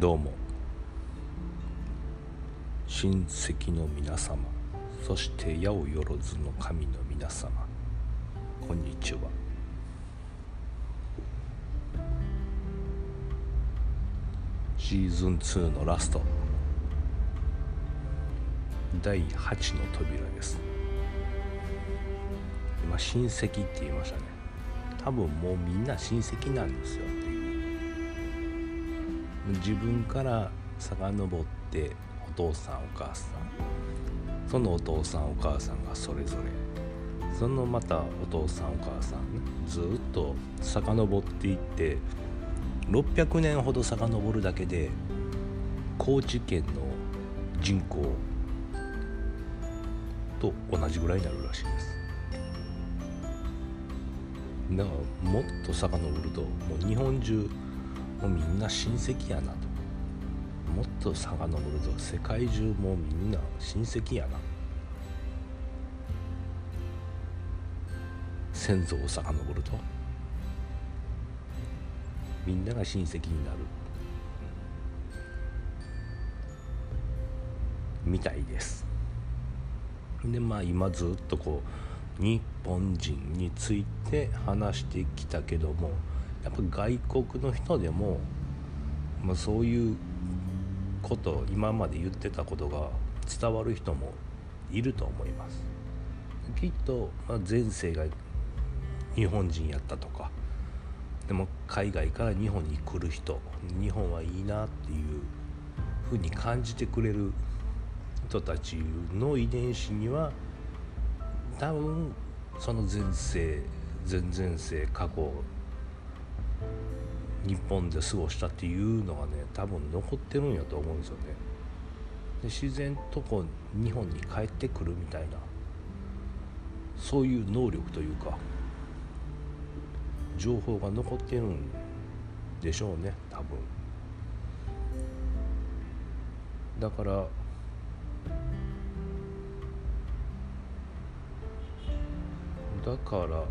どうも。親戚の皆様そして八百万の神の皆様こんにちは。シーズン2のラスト。第8の扉です。今親戚って言いましたね。多分もうみんな親戚なんですよ。自分から遡ってお父さんお母さん。そのお父さんお母さんがそれぞれ。そのまたお父さんお母さんずっと遡っていって600年ほど遡るだけで高知県の人口と同じぐらいになるらしいです。だからもっと遡るともう日本中もうみんな親戚やなと。もっと遡ると世界中もみんな親戚やな。先祖を遡ると。みんなが親戚になる。みたいです。でまあ今ずっとこう日本人について話してきたけどもやっぱ外国の人でも、まあ、そういうこと今まで言ってたことが伝わる人もいると思います。きっと、まあ、前世が日本人やったとかでも海外から日本に来る人日本はいいなっていうふうに感じてくれる人たちの遺伝子には多分その前世前々世過去日本で過ごしたっていうのがね多分残ってるんやと思うんですよね。で自然とこう日本に帰ってくるみたいなそういう能力というか情報が残ってるんでしょうね多分だからだから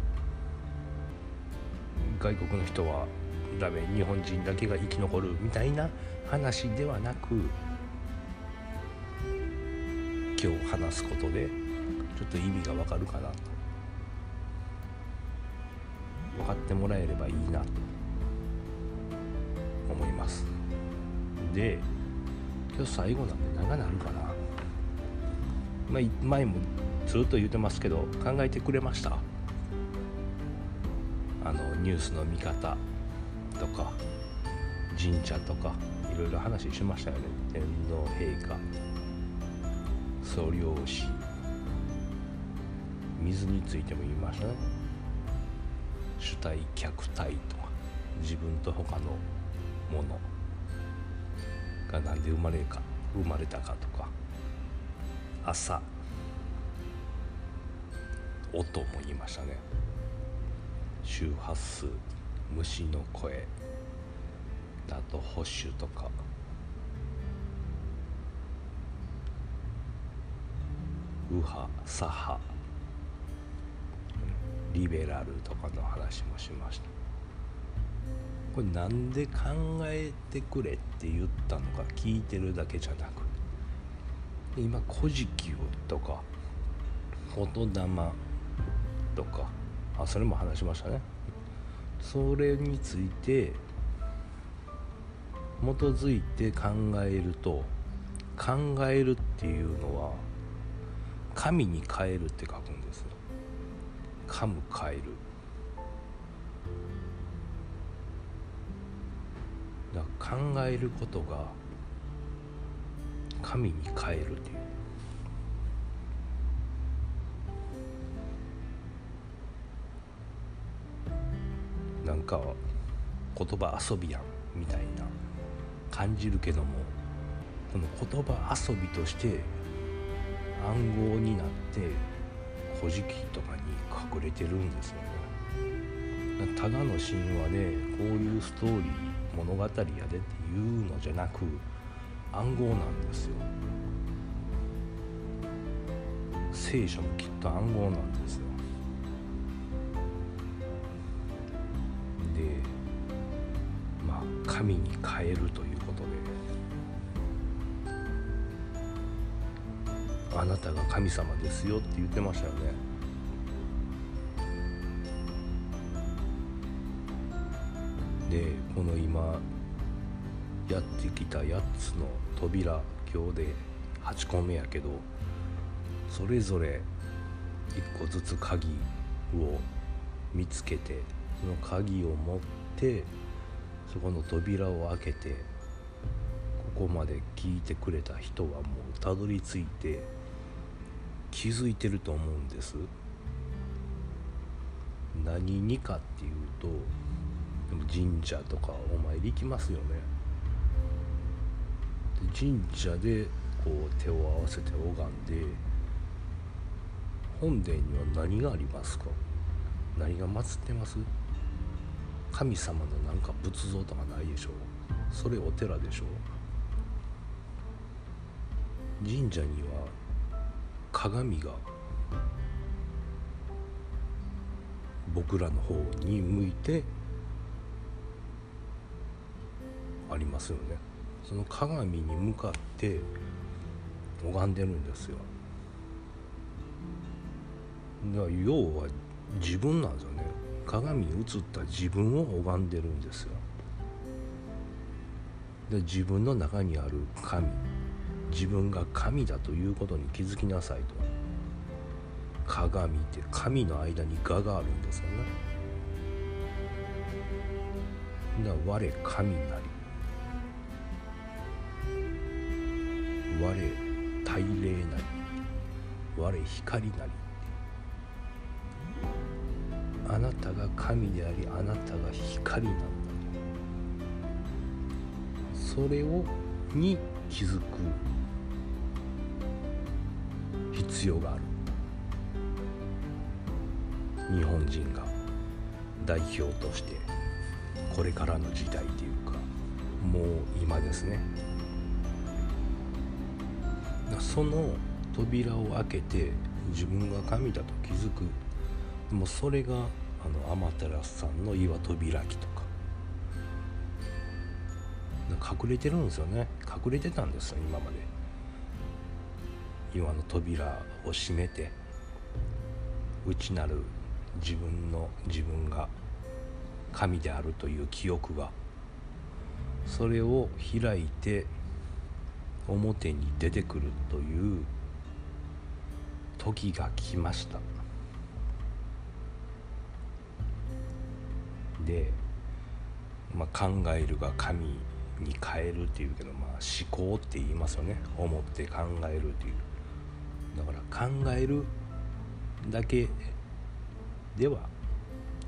外国の人はダメ日本人だけが生き残るみたいな話ではなく今日話すことでちょっと意味がわかるかなと。分かってもらえればいいなと。思います。で今日最後なんで長なるかな。まあ前もずっと言ってますけど考えてくれました。あのニュースの見方とか神社とかいろいろ話しましたよね。天皇陛下総領事水についても言いましたね。主体客体とか自分と他のものが何で生まれか生まれたかとか朝音も言いましたね。周波数虫の声あと保守とか。右派左派リベラルとかの話もしました。これなんで考えてくれって言ったのか聞いてるだけじゃなく。今「古事記」をとか「言霊」とか。あそれも話しましたね。それについて基づいて考えると考えるっていうのは神に変えるって書くんですよ。噛む変える。だから考えることが神に変えるっていう。なんか言葉遊びやんみたいな感じるけどもこの言葉遊びとして暗号になって「古事記」とかに隠れてるんですよね。ただの神話でこういうストーリー物語やでっていうのじゃなく暗号なんですよ。聖書もきっと暗号なんですよ。神に変えるということで。あなたが神様ですよって言ってましたよね。でこの今やってきた8つの扉今日で8個目やけどそれぞれ1個ずつ鍵を見つけてその鍵を持ってそこの扉を開けてここまで聞いてくれた人はもうたどり着いて気づいてると思うんです。何にかっていうと神社とかお参り行きますよね。神社でこう手を合わせて拝んで本殿には何がありますか？何が祀ってます？神様のなんか仏像とかないでしょそれお寺でしょ神社には鏡が僕らの方に向いてありますよね。その鏡に向かって拝んでるんですよ。だから要は自分なんですよね。鏡に映った自分を拝んでるんですよ。で自分の中にある神。自分が神だということに気づきなさいと。鏡って神の間に我があるんですよね。だ我神なり。我大霊なり。我光なり。あなたが神でありあなたが光なんだそれをに気づく必要がある。日本人が代表としてこれからの時代というかもう今ですね。その扉を開けて自分が神だと気づく。もうそれがあの天照さんの岩扉きとか。隠れてるんですよね。隠れてたんですよ今まで。岩の扉を閉めて内なる自分の自分が神であるという記憶がそれを開いて表に出てくるという時が来ました。で、まあ、考えるが神に変えるっていうけど、まあ、思考って言いますよね。思って考えるっていう。だから考えるだけでは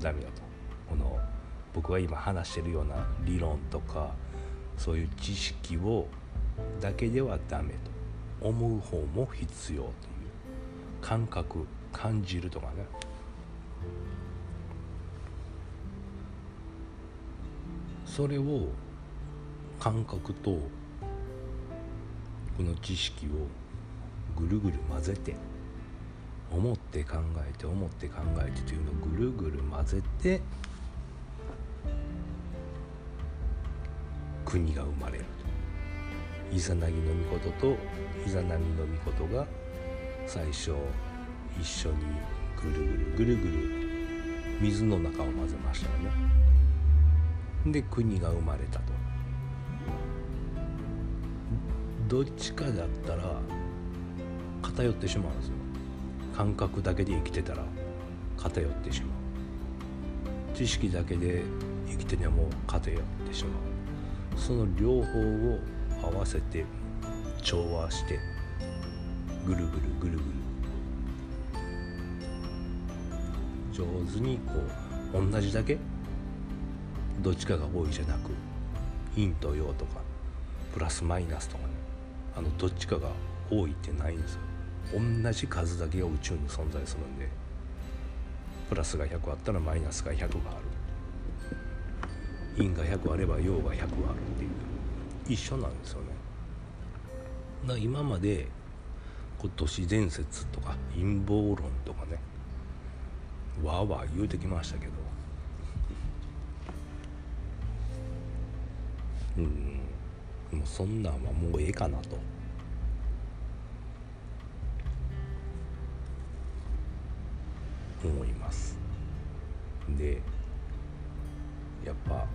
ダメだと。この僕が今話してるような理論とかそういう知識をだけではダメと。思う方も必要という。感覚感じるとかね。それを感覚とこの知識をぐるぐる混ぜて思って考えて思って考えてというのをぐるぐる混ぜて国が生まれるとイザナギの御事とイザナミの御事が最初一緒にぐるぐるぐるぐる水の中を混ぜましたよね。で国が生まれたと。どっちかだったら偏ってしまうんですよ。感覚だけで生きてたら偏ってしまう。知識だけで生きてても偏ってしまう。その両方を合わせて調和してぐるぐるぐるぐる。上手にこう同じだけどっちかが多いじゃなく陰と陽とかプラスマイナスとかね。あのどっちかが多いってないんですよ。同じ数だけが宇宙に存在するんでプラスが100あったらマイナスが100がある。陰が100あれば陽が100あるっていう。一緒なんですよね。だ今までこう都市伝説とか陰謀論とかねわーわー言うてきましたけどうん。もうそんなんはもうええかなと。思います。でやっぱ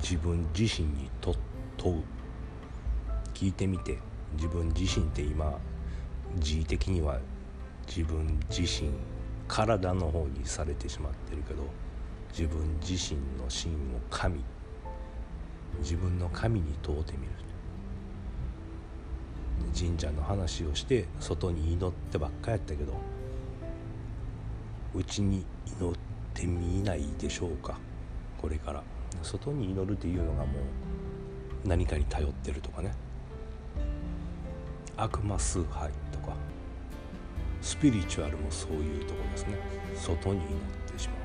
自分自身にと問う。聞いてみて。自分自身って今自意的には自分自身体の方にされてしまってるけど自分自身の芯を神自分の神に問うてみる。神社の話をして外に祈ってばっかやったけどうちに祈ってみないでしょうか。これから。外に祈るっていうのがもう何かに頼ってるとかね。悪魔崇拝とか。スピリチュアルもそういうとこですね。外に祈ってしまう。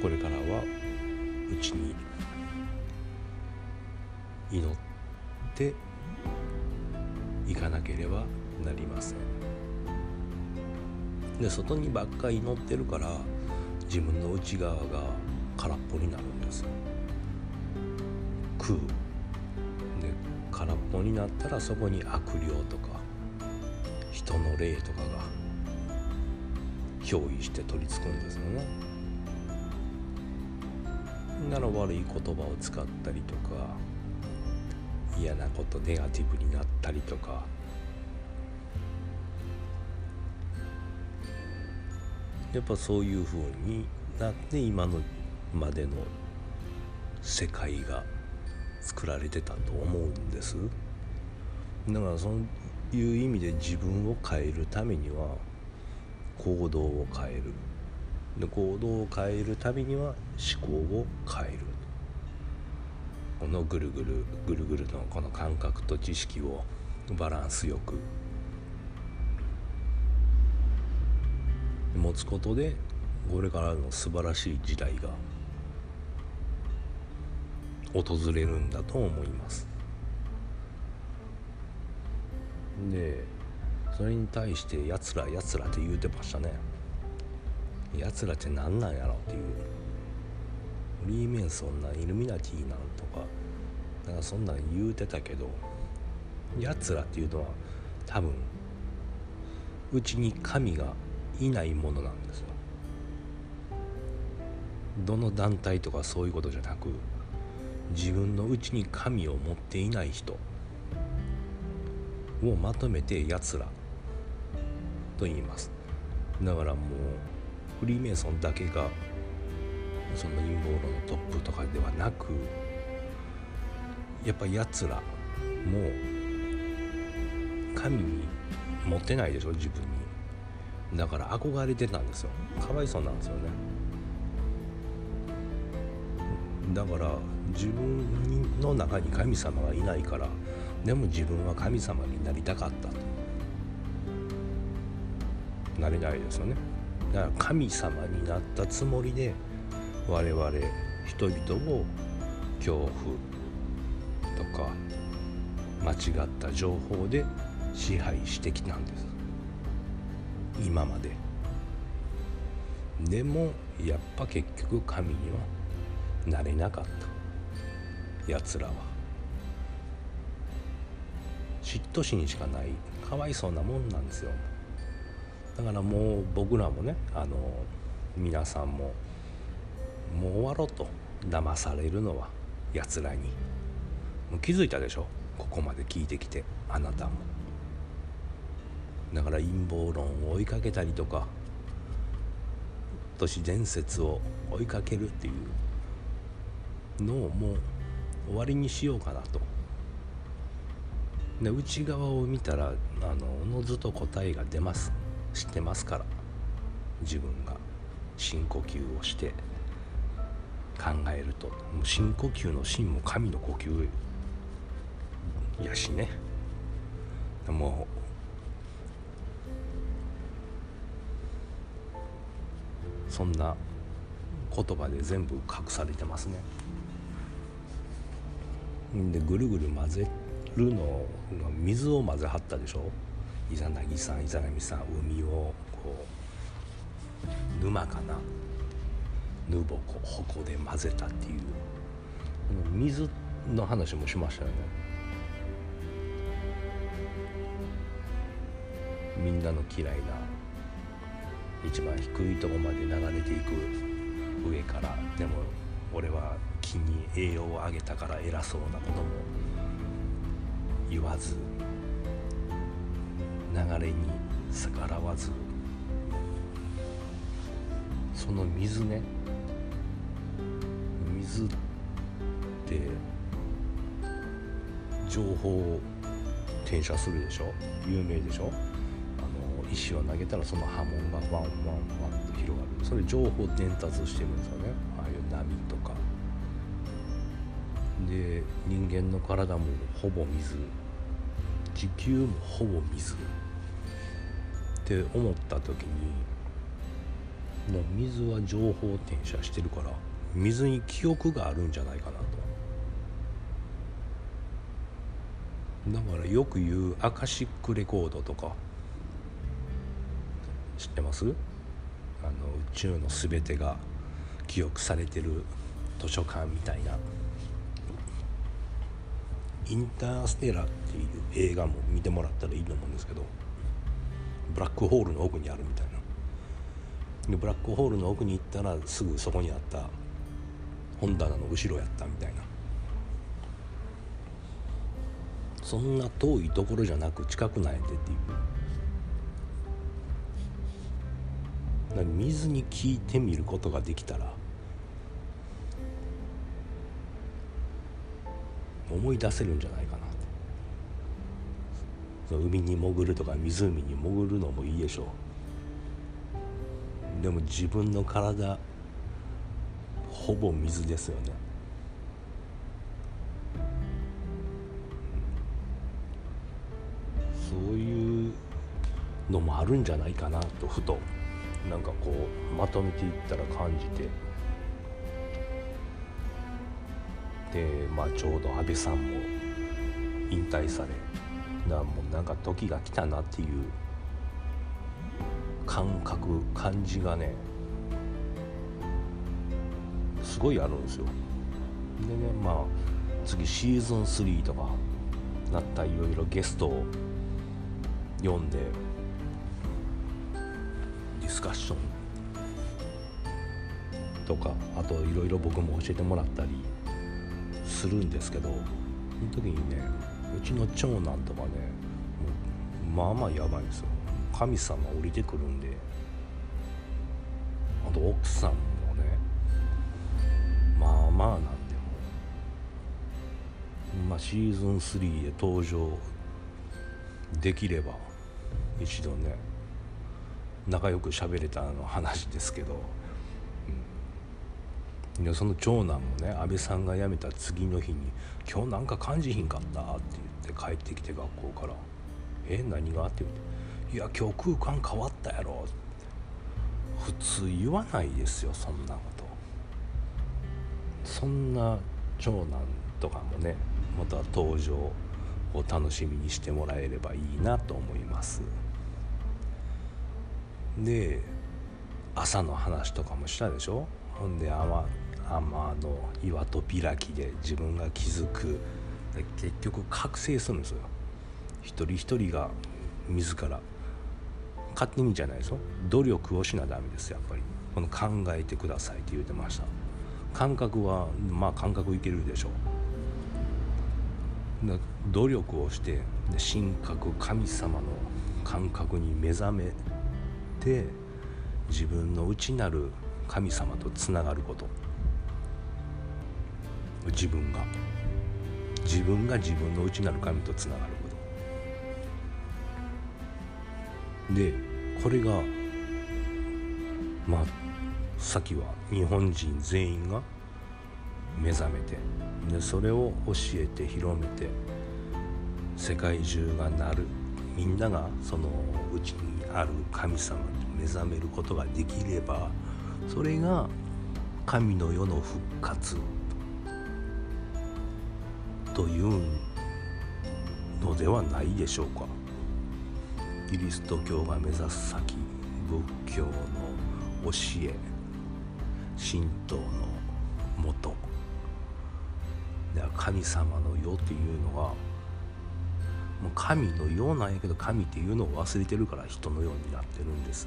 これからはうちに祈っていかなければなりません。で外にばっかり祈ってるから自分の内側が空っぽになるんです。空。で空っぽになったらそこに悪霊とか人の霊とかが憑依して取り付くんですよね。なら悪い言葉を使ったりとか嫌なことネガティブになったりとか。やっぱそういう風になって今のまでの世界が作られてたと思うんです。だからそういう意味で自分を変えるためには行動を変える。行動を変えるためには思考を変えるこのぐるぐるぐるぐるのこの感覚と知識をバランスよく持つことでこれからの素晴らしい時代が訪れるんだと思います。でそれに対してやつらやつらって言うてましたね。やつらって何なんやろっていう。フリーメンソンなイルミナティなんとか。なんかそんなん言うてたけどやつらっていうのは多分うちに神がいないものなんですよ。どの団体とかそういうことじゃなく自分のうちに神を持っていない人をまとめてやつらと言います。だからもうフリーメイソンだけがその陰謀論のトップとかではなくやっぱやつらも神に持ってないでしょ自分に。だから憧れてたんですよ。かわいそうなんですよね。だから自分の中に神様がいないからでも自分は神様になりたかったと。なれないですよね。だから神様になったつもりで我々人々を恐怖とか間違った情報で支配してきたんです。今まで。でもやっぱ結局神にはなれなかった。やつらは。嫉妬心しかない。かわいそうなもんなんですよ。だからもう僕らもねあの皆さんももう終わろうと騙されるのはやつらに。もう気づいたでしょ？ここまで聞いてきてあなたも。だから陰謀論を追いかけたりとか都市伝説を追いかけるっていうのをもう終わりにしようかなと。で内側を見たらあのおのずと答えが出ます。知ってますから。自分が深呼吸をして考えると。深呼吸の芯も神の呼吸やしね。もうそんな言葉で全部隠されてますね。でぐるぐる混ぜるの水を混ぜはったでしょ。イザナギさんイザナミさん海をこう沼かなヌボコ矛で混ぜたっていう水の話もしましたよね。みんなの嫌いな一番低いとこまで流れていく上からでも俺は木に栄養をあげたから偉そうなことも言わず流れに逆らわずその水ね水って情報を転写するでしょ？有名でしょ？あの石を投げたらその波紋がワンワンワンと広がる。それ情報伝達してるんですよね。ああいう波とか。で人間の体もほぼ水。地球もほぼ水。って思った時にもう水は情報転写してるから水に記憶があるんじゃないかなと。だからよく言うアカシックレコードとか知ってます？あの宇宙の全てが記憶されてる図書館みたいな。インターステラーっていう映画も見てもらったらいいと思うんですけどブラックホールの奥にあるみたいな。でブラックホールの奥に行ったらすぐそこにあった本棚の後ろやったみたいな。そんな遠いところじゃなく近くないでっていう。水に聞いてみることができたら思い出せるんじゃないかな。海に潜るとか湖に潜るのもいいでしょう。でも自分の体ほぼ水ですよね。そういうのもあるんじゃないかなとふとなんかこうまとめていったら感じて。でまあちょうど安倍さんも引退されなもうなんか時が来たなっていう感覚感じがねすごいあるんですよ。でねまあ次シーズン3とかなったいろいろゲストを読んでディスカッションとかあといろいろ僕も教えてもらったりするんですけどその時にねうちの長男とかねまあまあやばいんですよ。神様降りてくるんで。あと奥さんもねまあまあなんでも。まあシーズン3で登場できれば一度ね仲良く喋れたの話ですけど、でその長男もね安倍さんが辞めた次の日に「今日なんか感じひんかった?」って言って帰ってきて学校から「え何が?」って言って「いや今日空間変わったやろ」って普通言わないですよそんなことそんな長男とかもねまた登場を楽しみにしてもらえればいいなと思います。で朝の話とかもしたでしょ？ほんで天の岩と開きで自分が気づく結局覚醒するんですよ一人一人が自ら勝手にじゃないですよ努力をしなダメですやっぱりこの考えてくださいって言ってました感覚はまあ感覚いけるでしょう努力をして神格神様の感覚に目覚めて自分の内なる神様とつながること自分が。自分が自分の内なる神とつながること。でこれがまあさっきは日本人全員が目覚めてでそれを教えて広めて世界中がなる。みんながそのうちにある神様に目覚めることができればそれが神の世の復活というのではないでしょうか。キリスト教が目指す先仏教の教え神道のもと神様の世というのはもう神のようなんやけど神っていうのを忘れてるから人のようになってるんです。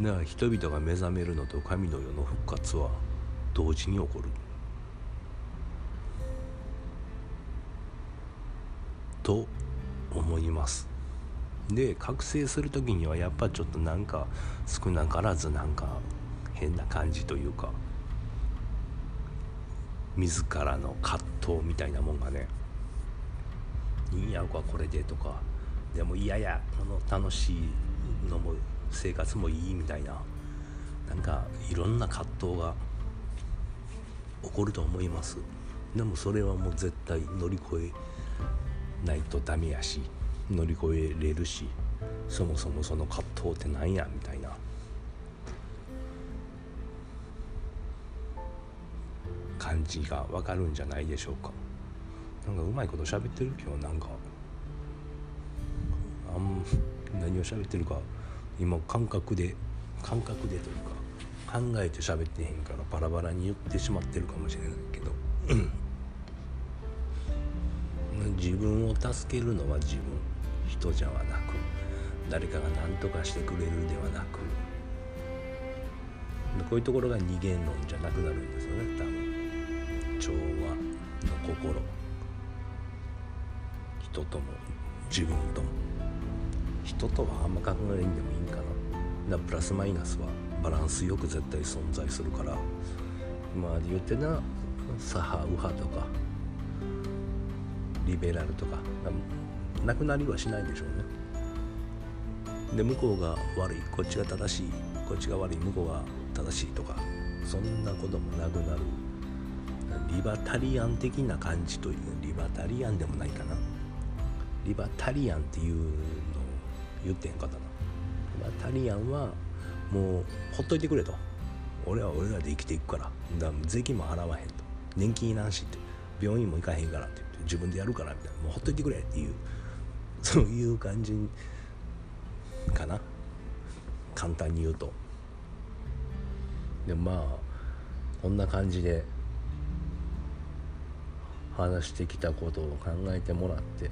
だから人々が目覚めるのと神の世の復活は同時に起こる。と思います。で覚醒する時にはやっぱちょっとなんか少なからずなんか変な感じというか自らの葛藤みたいなもんがねいいんやろかこれでとかでもいやいやこの楽しいのも生活もいいみたいななんかいろんな葛藤が起こると思います。でもそれはもう絶対乗り越えないとダメやし乗り越えれるしそもそもその葛藤って何やみたいな。感じがわかるんじゃないでしょうか。なんかうまいこと喋ってる今日なんかあん何を喋ってるか今感覚で感覚でというか考えて喋ってへんからバラバラに言ってしまってるかもしれないけど。自分を助けるのは自分人じゃなく誰かが何とかしてくれるではなくこういうところが二元論じゃなくなるんですよね多分。調和の心。人とも自分とも。人とはあんま考えんでもいいんかな。だプラスマイナスはバランスよく絶対存在するから。まあ言ってな左派右派とかリベラルとかなくなりはしないでしょうね。で向こうが悪いこっちが正しいこっちが悪い向こうが正しいとかそんなこともなくなるリバタリアン的な感じというリバタリアンでもないかな。リバタリアンっていうのを言ってへんかったな。リバタリアンはもうほっといてくれと。俺は俺らで生きていくから。だから税金も払わへんと。年金いらんしって。病院も行かへんからって。自分でやるからみたいなもうほっといてくれっていうそういう感じかな。簡単に言うと。でまあこんな感じで話してきたことを考えてもらって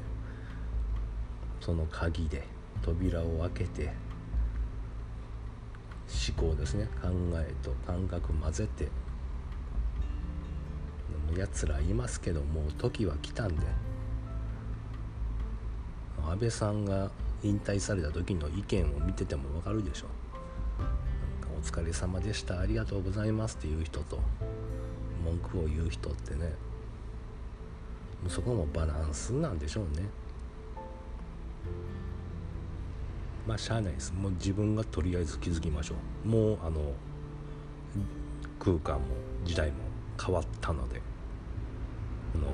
その鍵で扉を開けて思考ですね。考えと感覚混ぜてやつらいますけどもう時は来たんで安倍さんが引退された時の意見を見てても分かるでしょお疲れ様でしたありがとうございますっていう人と文句を言う人ってねそこもバランスなんでしょうね。まあしゃあないです。もう自分がとりあえず気づきましょう。もうあの空間も時代も変わったので。の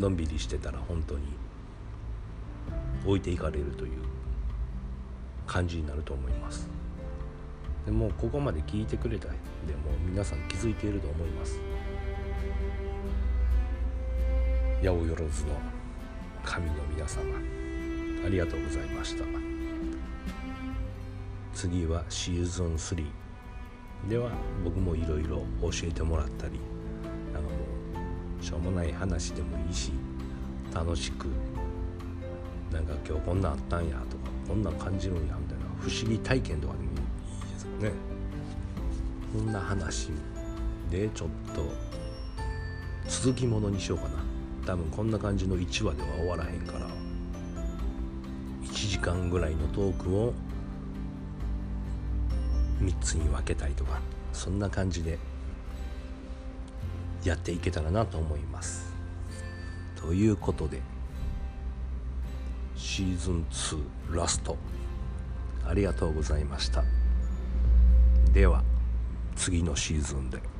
のんびりしてたら本当に置いていかれるという感じになると思います。でもここまで聞いてくれたでも皆さん気づいていると思います。八百万の神の皆様ありがとうございました。次はシーズン3では僕もいろいろ教えてもらったりしょうもない話でもいいし楽しくなんか今日こんなんあったんやとかこんなん感じるんやみたいな不思議体験とかでもいいですよね。こんな話でちょっと続きものにしようかな。多分こんな感じの1話では終わらへんから1時間ぐらいのトークを3つに分けたいとかそんな感じでやっていけたらなと思います。ということでシーズン2ラスト。ありがとうございました。では次のシーズンで。